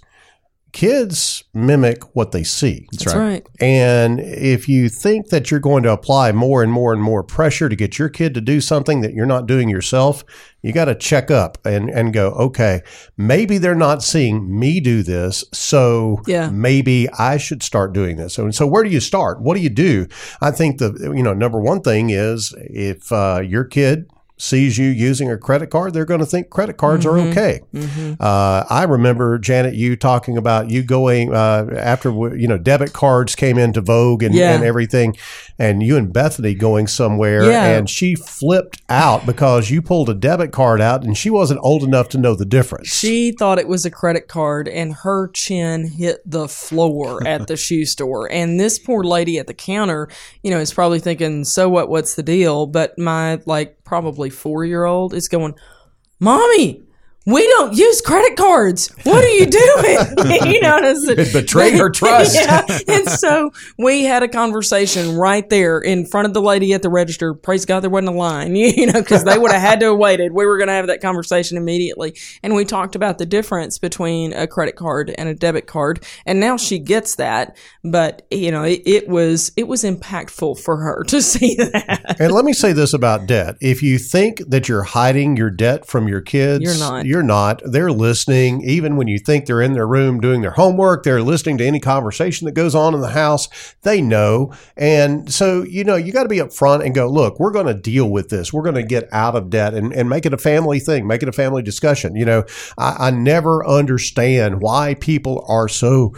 Speaker 3: kids mimic what they see.
Speaker 4: That's right.
Speaker 3: And if you think that you're going to apply more and more and more pressure to get your kid to do something that you're not doing yourself, you got to check up and, and go, okay, maybe they're not seeing me do this. So
Speaker 4: Yeah.
Speaker 3: maybe I should start doing this. So, so where do you start? What do you do? I think the, you know, number one thing is if uh, your kid sees you using a credit card, they're going to think credit cards are okay. Uh, I remember Janet, you talking about you going uh, after you know debit cards came into vogue and,
Speaker 4: Yeah.
Speaker 3: and everything, and you and Bethany going somewhere,
Speaker 4: Yeah.
Speaker 3: and she flipped out because you pulled a debit card out, and she wasn't old enough to know the difference.
Speaker 4: She thought it was a credit card, and her chin hit the floor at the shoe store. And this poor lady at the counter, you know, is probably thinking, "So what? What's the deal?" But my like probably four year old is going, "Mommy." We don't use credit cards. What are you doing? you know,
Speaker 2: It betrayed her trust.
Speaker 4: yeah. And so we had a conversation right there in front of the lady at the register. Praise God, there wasn't a line, you know, because they would have had to have waited. We were going to have that conversation immediately. And we talked about the difference between a credit card and a debit card. And now she gets that. But, you know, it, it was, it was impactful for her to see that.
Speaker 3: and let me say this about debt: if you think that you're hiding your debt from your kids,
Speaker 4: You're not.
Speaker 3: You're not. They're listening, even when you think they're in their room doing their homework. They're listening to any conversation that goes on in the house. They know, and so you know you got to be upfront and go, look, we're going to deal with this. We're going to get out of debt and, and make it a family thing, make it a family discussion. You know, I, I never understand why people are so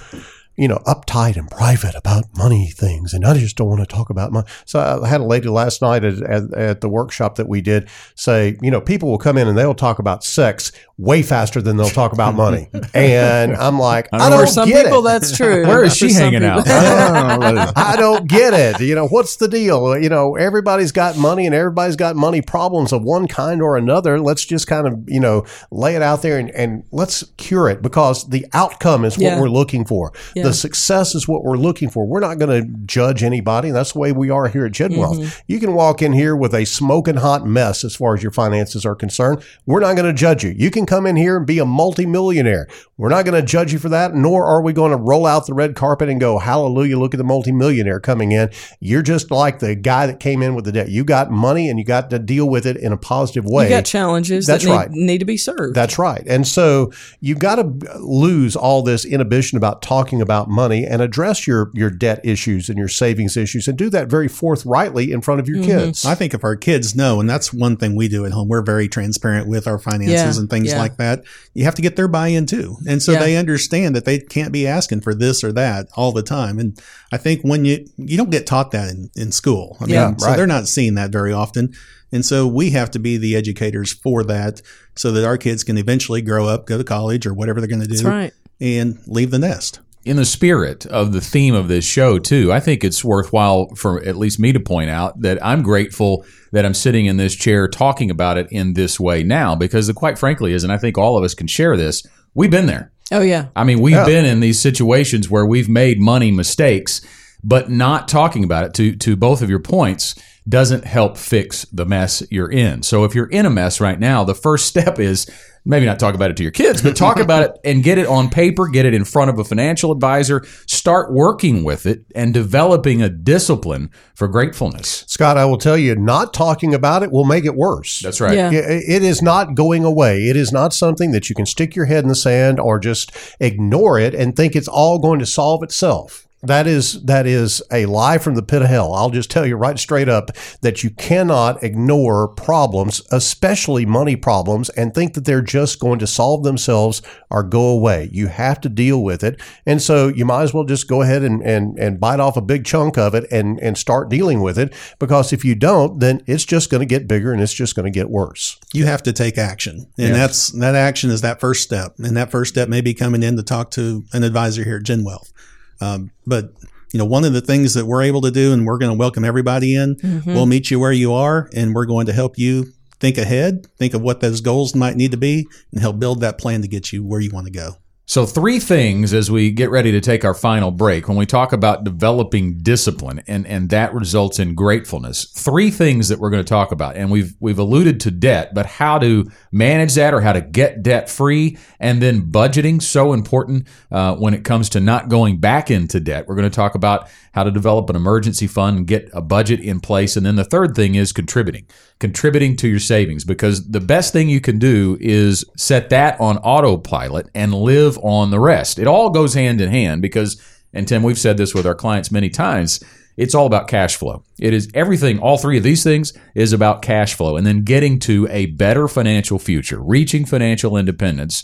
Speaker 3: you know, uptight and private about money things. And I just don't want to talk about money. So I had a lady last night at, at, at the workshop that we did say, you know, people will come in and they'll talk about sex way faster than they'll talk about money. and I'm like, I, don't
Speaker 4: For some
Speaker 3: get
Speaker 4: people,
Speaker 3: it.
Speaker 4: that's true.
Speaker 2: Where is she
Speaker 4: some
Speaker 2: hanging out?
Speaker 4: people-
Speaker 3: I don't get it. You know, what's the deal? You know, everybody's got money and everybody's got money problems of one kind or another. Let's just kind of, you know, lay it out there and, and let's cure it because the outcome is what
Speaker 4: Yeah.
Speaker 3: we're looking for.
Speaker 4: Yeah.
Speaker 3: The success is what we're looking for. We're not going to judge anybody. That's the way we are here at Genwealth.
Speaker 4: Mm-hmm.
Speaker 3: You can walk in here with a smoking hot mess as far as your finances are concerned. We're not going to judge you. You can come in here and be a multimillionaire. We're not going to judge you for that, nor are we going to roll out the red carpet and go, hallelujah, look at the multimillionaire coming in. You're just like the guy that came in with the debt. You got money and you got to deal with it in a positive way.
Speaker 4: You got challenges
Speaker 3: That's
Speaker 4: that need,
Speaker 3: right.
Speaker 4: need to be served.
Speaker 3: That's right. And so you've got to lose all this inhibition about talking about money and address your your debt issues and your savings issues and do that very forthrightly in front of your mm-hmm. kids.
Speaker 5: I think if our kids know, and that's one thing we do at home, we're very transparent with our finances
Speaker 4: Yeah,
Speaker 5: and things
Speaker 4: yeah.
Speaker 5: like that. You have to get their buy in too. And so
Speaker 4: Yeah.
Speaker 5: they understand that they can't be asking for this or that all the time. And I think when you, you don't get taught that in, in school. I mean,
Speaker 3: Yeah,
Speaker 5: so
Speaker 3: right.
Speaker 5: they're not seeing that very often. And so we have to be the educators for that so that our kids can eventually grow up, go to college or whatever they're going to do
Speaker 4: That's right.
Speaker 5: and leave the nest.
Speaker 2: In the spirit of the theme of this show too. I think it's worthwhile for at least me to point out that i'm grateful that i'm sitting in this chair talking about it in this way now because it quite frankly is and i think all of us can share this we've been there.
Speaker 4: Oh, yeah.
Speaker 2: i mean we've been in these situations where we've made money mistakes but not talking about it to to both of your points doesn't help fix the mess you're in. So if you're in a mess right now, the first step is maybe not talk about it to your kids, but talk about it and get it on paper, get it in front of a financial advisor, start working with it and developing a discipline for gratefulness.
Speaker 3: Scott, I will tell you, not talking about it will make it worse.
Speaker 2: That's right.
Speaker 4: Yeah.
Speaker 3: It it is not going away. It is not something that you can stick your head in the sand or just ignore it and think it's all going to solve itself. That is that is a lie from the pit of hell. I'll just tell you right straight up that you cannot ignore problems, especially money problems, and think that they're just going to solve themselves or go away. You have to deal with it. And so you might as well just go ahead and, and, and bite off a big chunk of it and, and start dealing with it. Because if you don't, then it's just going to get bigger and it's just going to get worse.
Speaker 5: you have to take action. And that's that action is that first step. And that first step may be coming in to talk to an advisor here at Gen Wealth. Um, but you know, one of the things that we're able to do, and we're going to welcome everybody in. We'll meet you where you are, and we're going to help you think ahead, think of what those goals might need to be, and help build that plan to get you where you want to go.
Speaker 2: So, three things as we get ready to take our final break. When we talk about developing discipline and, and that results in gratefulness, three things that we're going to talk about. And we've, we've alluded to debt, but how to manage that or how to get debt free. And then budgeting, so important uh, when it comes to not going back into debt. We're going to talk about how to develop an emergency fund and get a budget in place. And then the third thing is contributing, contributing to your savings because the best thing you can do is set that on autopilot and live on the rest. It all goes hand in hand because, and Tim, we've said this with our clients many times. It's all about cash flow. It is everything, all three of these things is about cash flow and then getting to a better financial future, reaching financial independence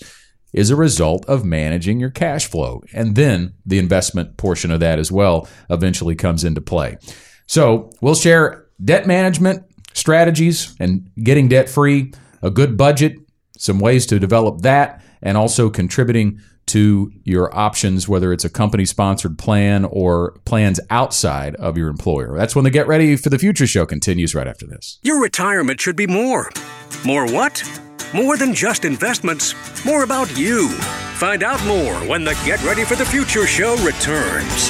Speaker 2: is a result of managing your cash flow. And then the investment portion of that as well eventually comes into play. So we'll share debt management strategies and getting debt free, a good budget, some ways to develop that, and also contributing to your options, whether it's a company sponsored plan or plans outside of your employer. That's when the Get Ready for the Future show continues right after this.
Speaker 1: Your retirement should be more. More what? More than just investments. More about you. Find out more when the Get Ready for the Future show returns.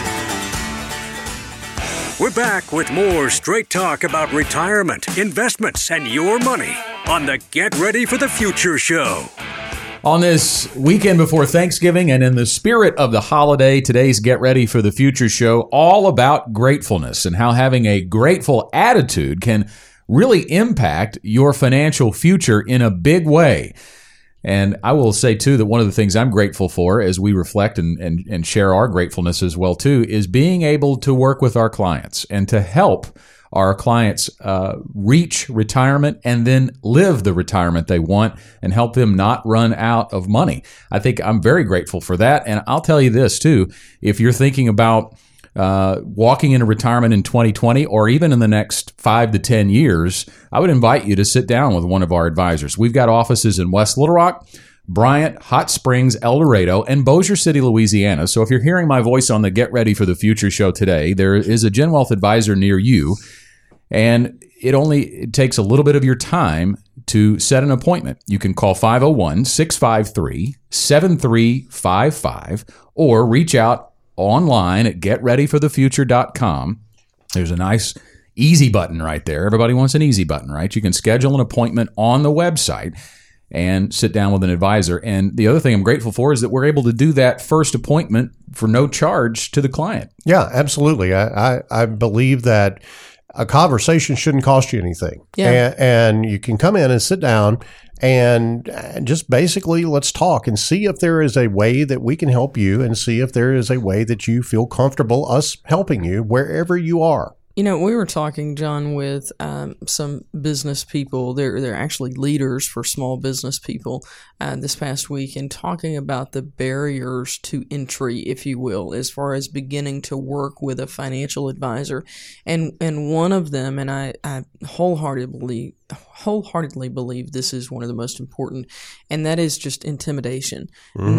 Speaker 1: We're back with more straight talk about retirement, investments, and your money on the Get Ready for the Future show.
Speaker 2: On this weekend before Thanksgiving and in the spirit of the holiday, today's Get Ready for the Future show all about gratefulness and how having a grateful attitude can really impact your financial future in a big way. And I will say too that one of the things I'm grateful for as we reflect and, and, and share our gratefulness as well too is being able to work with our clients and to help our clients uh, reach retirement and then live the retirement they want and help them not run out of money. I think I'm very grateful for that. And I'll tell you this too if you're thinking about uh, walking into retirement in 2020 or even in the next five to 10 years, I would invite you to sit down with one of our advisors. We've got offices in West Little Rock. Bryant, Hot Springs, El Dorado, and Bossier City, Louisiana. So if you're hearing my voice on the Get Ready for the Future show today, there is a Gen Wealth advisor near you and it only it takes a little bit of your time to set an appointment. You can call 501 653 7355 or reach out online at getreadyforthefuture.com. There's a nice easy button right there. Everybody wants an easy button, right? You can schedule an appointment on the website and sit down with an advisor. And the other thing I'm grateful for is that we're able to do that first appointment for no charge to the client.
Speaker 3: Yeah, absolutely. I, I, I believe that a conversation shouldn't cost you anything.
Speaker 4: Yeah.
Speaker 3: And, and you can come in and sit down and just basically let's talk and see if there is a way that we can help you and see if there is a way that you feel comfortable us helping you wherever you are.
Speaker 4: You know, we were talking, John, with um, some business people. They're they're actually leaders for small business people uh, this past week, and talking about the barriers to entry, if you will, as far as beginning to work with a financial advisor. And and one of them, and I, I wholeheartedly wholeheartedly believe this is one of the most important, and that is just intimidation.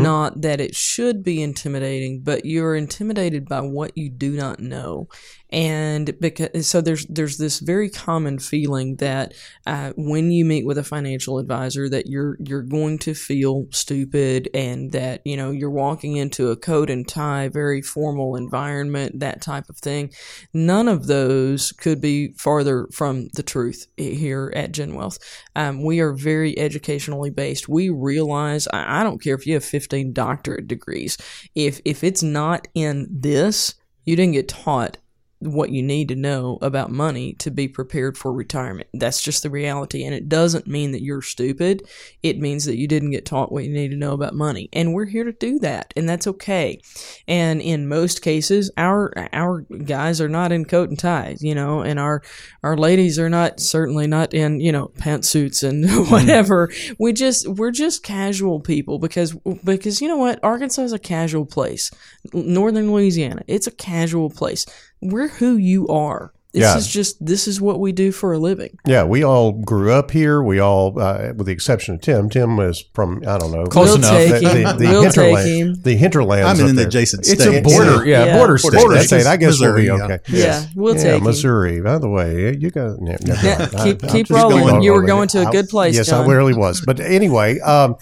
Speaker 4: Not that it should be intimidating, but you're intimidated by what you do not know, and because so there's there's this very common feeling that uh, when you meet with a financial advisor that you're you're going to feel stupid and that you know you're walking into a coat and tie very formal environment that type of thing. None of those could be farther from the truth here at Gen Wealth. Um, we are very educationally based. We realize I, I don't care if you have 15 doctorate degrees. If if it's not in this, you didn't get taught what you need to know about money to be prepared for retirement. That's just the reality. And it doesn't mean that you're stupid. It means that you didn't get taught what you need to know about money. And we're here to do that. And that's okay. And in most cases, our our guys are not in coat and ties, you know, and our our ladies are not certainly not in, you know, pantsuits and mm-hmm. whatever. We just we're just casual people because because you know what? Arkansas is a casual place. Northern Louisiana, it's a casual place we're who you are. This
Speaker 3: Yeah.
Speaker 4: is just this is what we do for a living.
Speaker 3: Yeah, we all grew up here. We all, uh, with the exception of Tim, Tim was from I don't know,
Speaker 2: Close
Speaker 4: we'll
Speaker 2: enough.
Speaker 4: take
Speaker 3: the,
Speaker 4: him.
Speaker 3: the, the
Speaker 4: we'll
Speaker 3: hinterland,
Speaker 4: take him.
Speaker 3: the hinterlands.
Speaker 5: I'm in
Speaker 3: up
Speaker 5: an
Speaker 3: there.
Speaker 5: adjacent
Speaker 2: It's a border, yeah,
Speaker 4: Yeah.
Speaker 2: border
Speaker 5: Border
Speaker 2: state.
Speaker 3: border state. I guess
Speaker 5: Missouri,
Speaker 3: we'll be
Speaker 5: yeah.
Speaker 3: okay.
Speaker 4: Yeah, we'll
Speaker 3: yeah,
Speaker 4: take him.
Speaker 3: Missouri. By the way, you got yeah, never
Speaker 4: Yeah, keep-
Speaker 3: I-
Speaker 4: keep
Speaker 3: I'm
Speaker 4: rolling.
Speaker 3: going
Speaker 4: You were going to a good place,
Speaker 3: Yes,
Speaker 4: John.
Speaker 3: I really was. But anyway, um,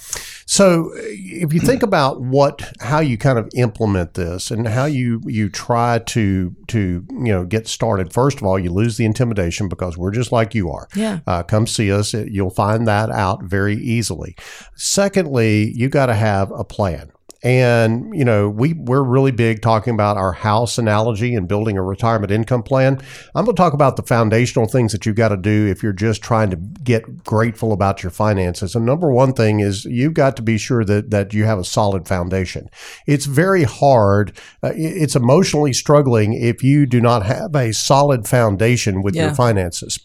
Speaker 3: so if you think about what how you kind of implement this and how you you try to to you know get started. First of all, you lose the intimidation because we're just like you are.
Speaker 4: Yeah.
Speaker 3: Uh, come see us. You'll find that out very easily. Secondly, you got to have a plan. And you know we we're really big talking about our house analogy and building a retirement income plan. I'm going to talk about the foundational things that you've got to do if you're just trying to get grateful about your finances. And number one thing is you've got to be sure that that you have a solid foundation. It's very hard. Uh, it's emotionally struggling if you do not have a solid foundation with
Speaker 4: Yeah.
Speaker 3: your finances.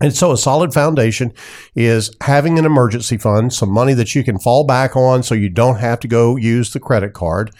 Speaker 3: And so a solid foundation is having an emergency fund, some money that you can fall back on so you don't have to go use the credit card.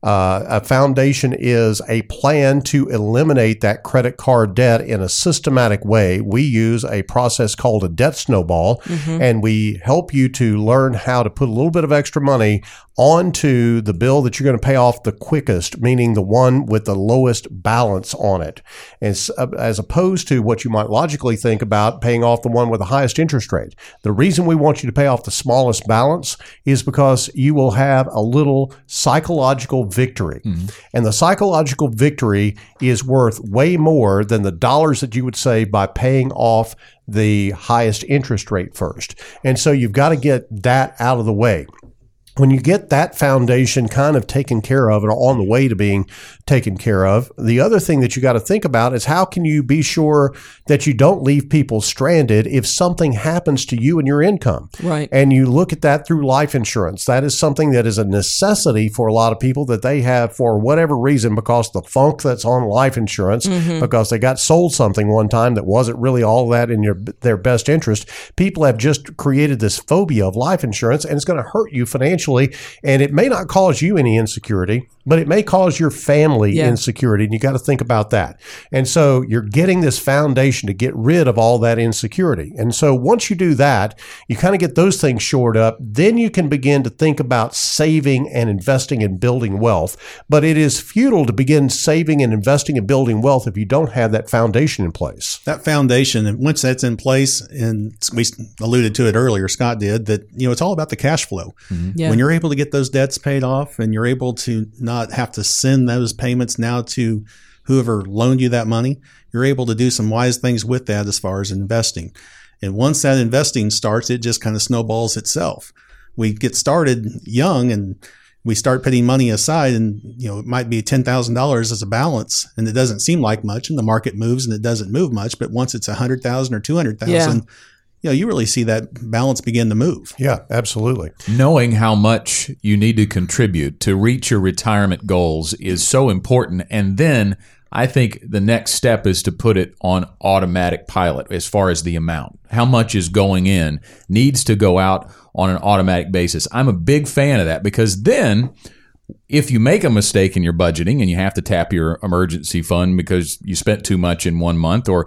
Speaker 3: Uh, a foundation is a plan to eliminate that credit card debt in a systematic way. We use a process called a debt snowball, and we help you to learn how to put a little bit of extra money onto the bill that you're going to pay off the quickest, meaning the one with the lowest balance on it, as, uh, as opposed to what you might logically think about paying off the one with the highest interest rate. The reason we want you to pay off the smallest balance is because you will have a little psychological victory. Mm-hmm. And the psychological victory is worth way more than the dollars that you would save by paying off the highest interest rate first. And so you've got to get that out of the way when you get that foundation kind of taken care of and on the way to being taken care of, the other thing that you got to think about is how can you be sure that you don't leave people stranded if something happens to you and your income?
Speaker 4: Right.
Speaker 3: And you look at that through life insurance. That is something that is a necessity for a lot of people that they have for whatever reason because the funk that's on life insurance, mm-hmm. because they got sold something one time that wasn't really all that in your their best interest. People have just created this phobia of life insurance and it's going to hurt you financially. And it may not cause you any insecurity, but it may cause your family
Speaker 4: Yeah.
Speaker 3: insecurity. And you got to think about that. And so you're getting this foundation to get rid of all that insecurity. And so once you do that, you kind of get those things shored up. Then you can begin to think about saving and investing and building wealth. But it is futile to begin saving and investing and building wealth if you don't have that foundation in place.
Speaker 5: that foundation and once that's in place and we alluded to it earlier scott did that you know it's all about the cash flow
Speaker 4: Yeah.
Speaker 5: when you're able to get those debts paid off and you're able to not have to send those payments now to whoever loaned you that money you're able to do some wise things with that as far as investing and once that investing starts it just kind of snowballs itself we get started young and we start putting money aside and you know it might be $10,000 as a balance and it doesn't seem like much and the market moves and it doesn't move much but once it's 100,000 or 200,000
Speaker 4: Yeah.
Speaker 5: You know you really see that balance begin to move
Speaker 3: Yeah, absolutely.
Speaker 2: knowing how much you need to contribute to reach your retirement goals is so important. And then I think the next step is to put it on automatic pilot as far as the amount. How much is going in needs to go out on an automatic basis. I'm a big fan of that because then if you make a mistake in your budgeting and you have to tap your emergency fund because you spent too much in one month or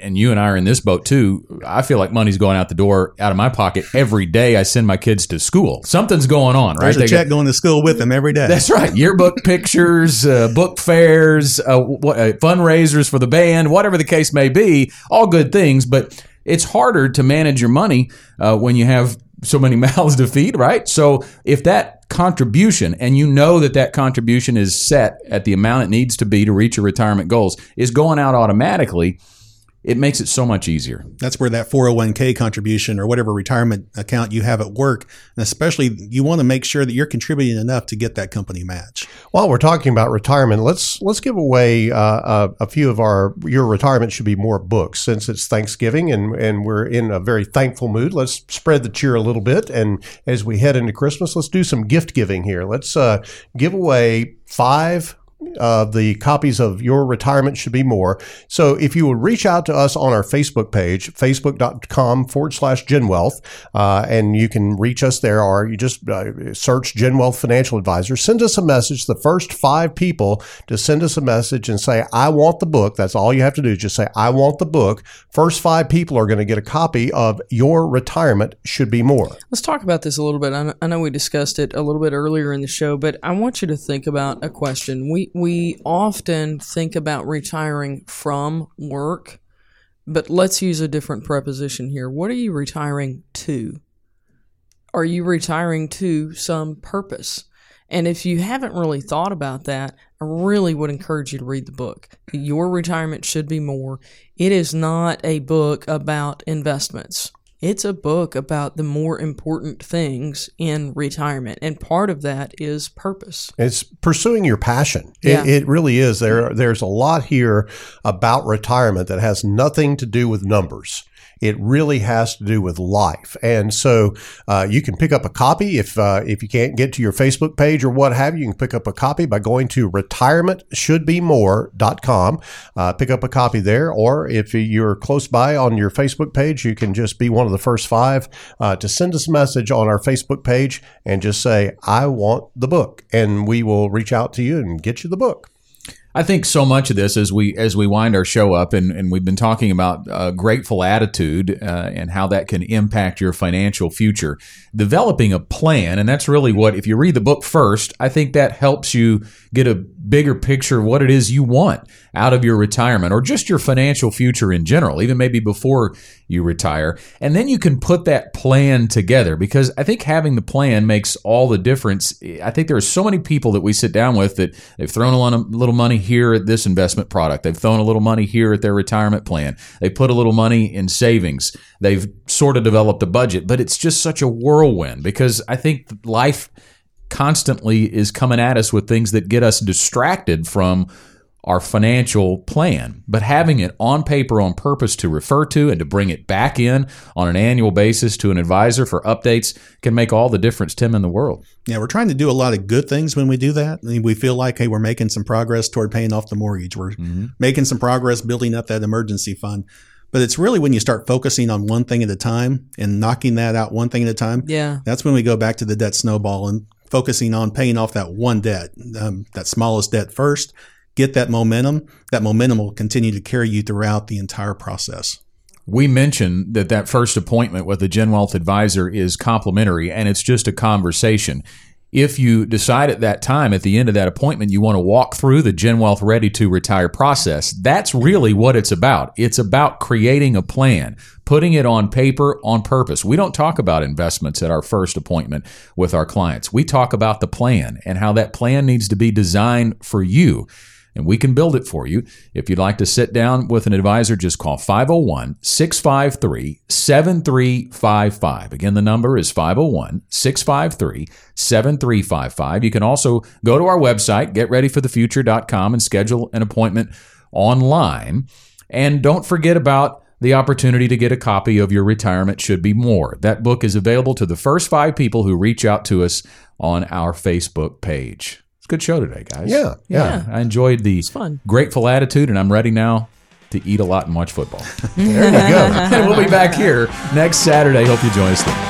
Speaker 2: and you and I are in this boat too I feel like money's going out the door out of my pocket every day I send my kids to school. Something's going on right?
Speaker 5: There's a
Speaker 2: They
Speaker 5: check
Speaker 2: get-
Speaker 5: going to school with them every day.
Speaker 2: that's right. Yearbook pictures uh, book fairs uh, what, uh, fundraisers for the band whatever the case may be all good things but it's harder to manage your money uh, when you have so many mouths to feed, right? So if that contribution, and you know that that contribution is set at the amount it needs to be to reach your retirement goals, is going out automatically, it makes it so much easier.
Speaker 5: That's where that 401k contribution or whatever retirement account you have at work, and especially you want to make sure that you're contributing enough to get that company match.
Speaker 3: While we're talking about retirement, let's let's give away uh, a, a few of our your retirement should be more books since it's Thanksgiving and and we're in a very thankful mood. Let's spread the cheer a little bit, and as we head into Christmas, let's do some gift giving here. Let's uh, give away five uh, the copies of Your Retirement Should Be More. So if you would reach out to us on our Facebook page, facebook.com forward slash GenWealth, uh, and you can reach us there, or you just uh, search GenWealth Financial Advisor. Send us a message. The first five people to send us a message and say, I want the book. That's all you have to do. Just say, I want the book. First five people are going to get a copy of Your Retirement Should Be More.
Speaker 4: Let's talk about this a little bit. I know, I know we discussed it a little bit earlier in the show, but I want you to think about a question. We we often think about retiring from work, but let's use a different preposition here. What are you retiring to? Are you retiring to some purpose? And if you haven't really thought about that, I really would encourage you to read the book. Your retirement should be more. It is not a book about investments. It's a book about the more important things in retirement. And part of that is purpose.
Speaker 3: It's pursuing your passion.
Speaker 4: Yeah.
Speaker 3: It, it really is. There, there's a lot here about retirement that has nothing to do with numbers. It really has to do with life, and so uh, you can pick up a copy if uh, if you can't get to your Facebook page or what have you. You can pick up a copy by going to retirementshouldbemore.com. Uh, pick up a copy there, or if you're close by on your Facebook page, you can just be one of the first five uh, to send us a message on our Facebook page and just say, "I want the book," and we will reach out to you and get you the book.
Speaker 2: I think so much of this as we as we wind our show up, and, and we've been talking about a grateful attitude uh, and how that can impact your financial future. Developing a plan, and that's really what if you read the book first, I think that helps you get a bigger picture of what it is you want out of your retirement or just your financial future in general, even maybe before you retire. And then you can put that plan together because I think having the plan makes all the difference. I think there are so many people that we sit down with that they've thrown a little money here at this investment product. They've thrown a little money here at their retirement plan. They put a little money in savings. They've sort of developed a budget, but it's just such a whirlwind because I think life constantly is coming at us with things that get us distracted from our financial plan. But having it on paper on purpose to refer to and to bring it back in on an annual basis to an advisor for updates can make all the difference, Tim, in the world.
Speaker 5: Yeah, we're trying to do a lot of good things when we do that. I mean, we feel like, hey, we're making some progress toward paying off the mortgage. We're mm-hmm. making some progress building up that emergency fund. But it's really when you start focusing on one thing at a time and knocking that out one thing at a time.
Speaker 4: Yeah.
Speaker 5: That's when we go back to the debt snowball and focusing on paying off that one debt, um, that smallest debt first. Get that momentum. That momentum will continue to carry you throughout the entire process.
Speaker 2: We mentioned that that first appointment with a Gen Wealth advisor is complimentary and it's just a conversation. If you decide at that time, at the end of that appointment, you want to walk through the Gen Wealth Ready to Retire process, that's really what it's about. It's about creating a plan, putting it on paper on purpose. We don't talk about investments at our first appointment with our clients. We talk about the plan and how that plan needs to be designed for you and we can build it for you. If you'd like to sit down with an advisor, just call 501 653 7355. Again, the number is 501 653 7355. You can also go to our website, getreadyforthefuture.com, and schedule an appointment online. And don't forget about the opportunity to get a copy of your retirement should be more. That book is available to the first five people who reach out to us on our Facebook page. It's a good show today, guys.
Speaker 3: Yeah, yeah.
Speaker 2: I enjoyed the
Speaker 4: fun.
Speaker 2: grateful attitude, and I'm ready now to eat a lot and watch football.
Speaker 3: There you go.
Speaker 2: and we'll be back here next Saturday. Hope you join us then.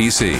Speaker 6: PC.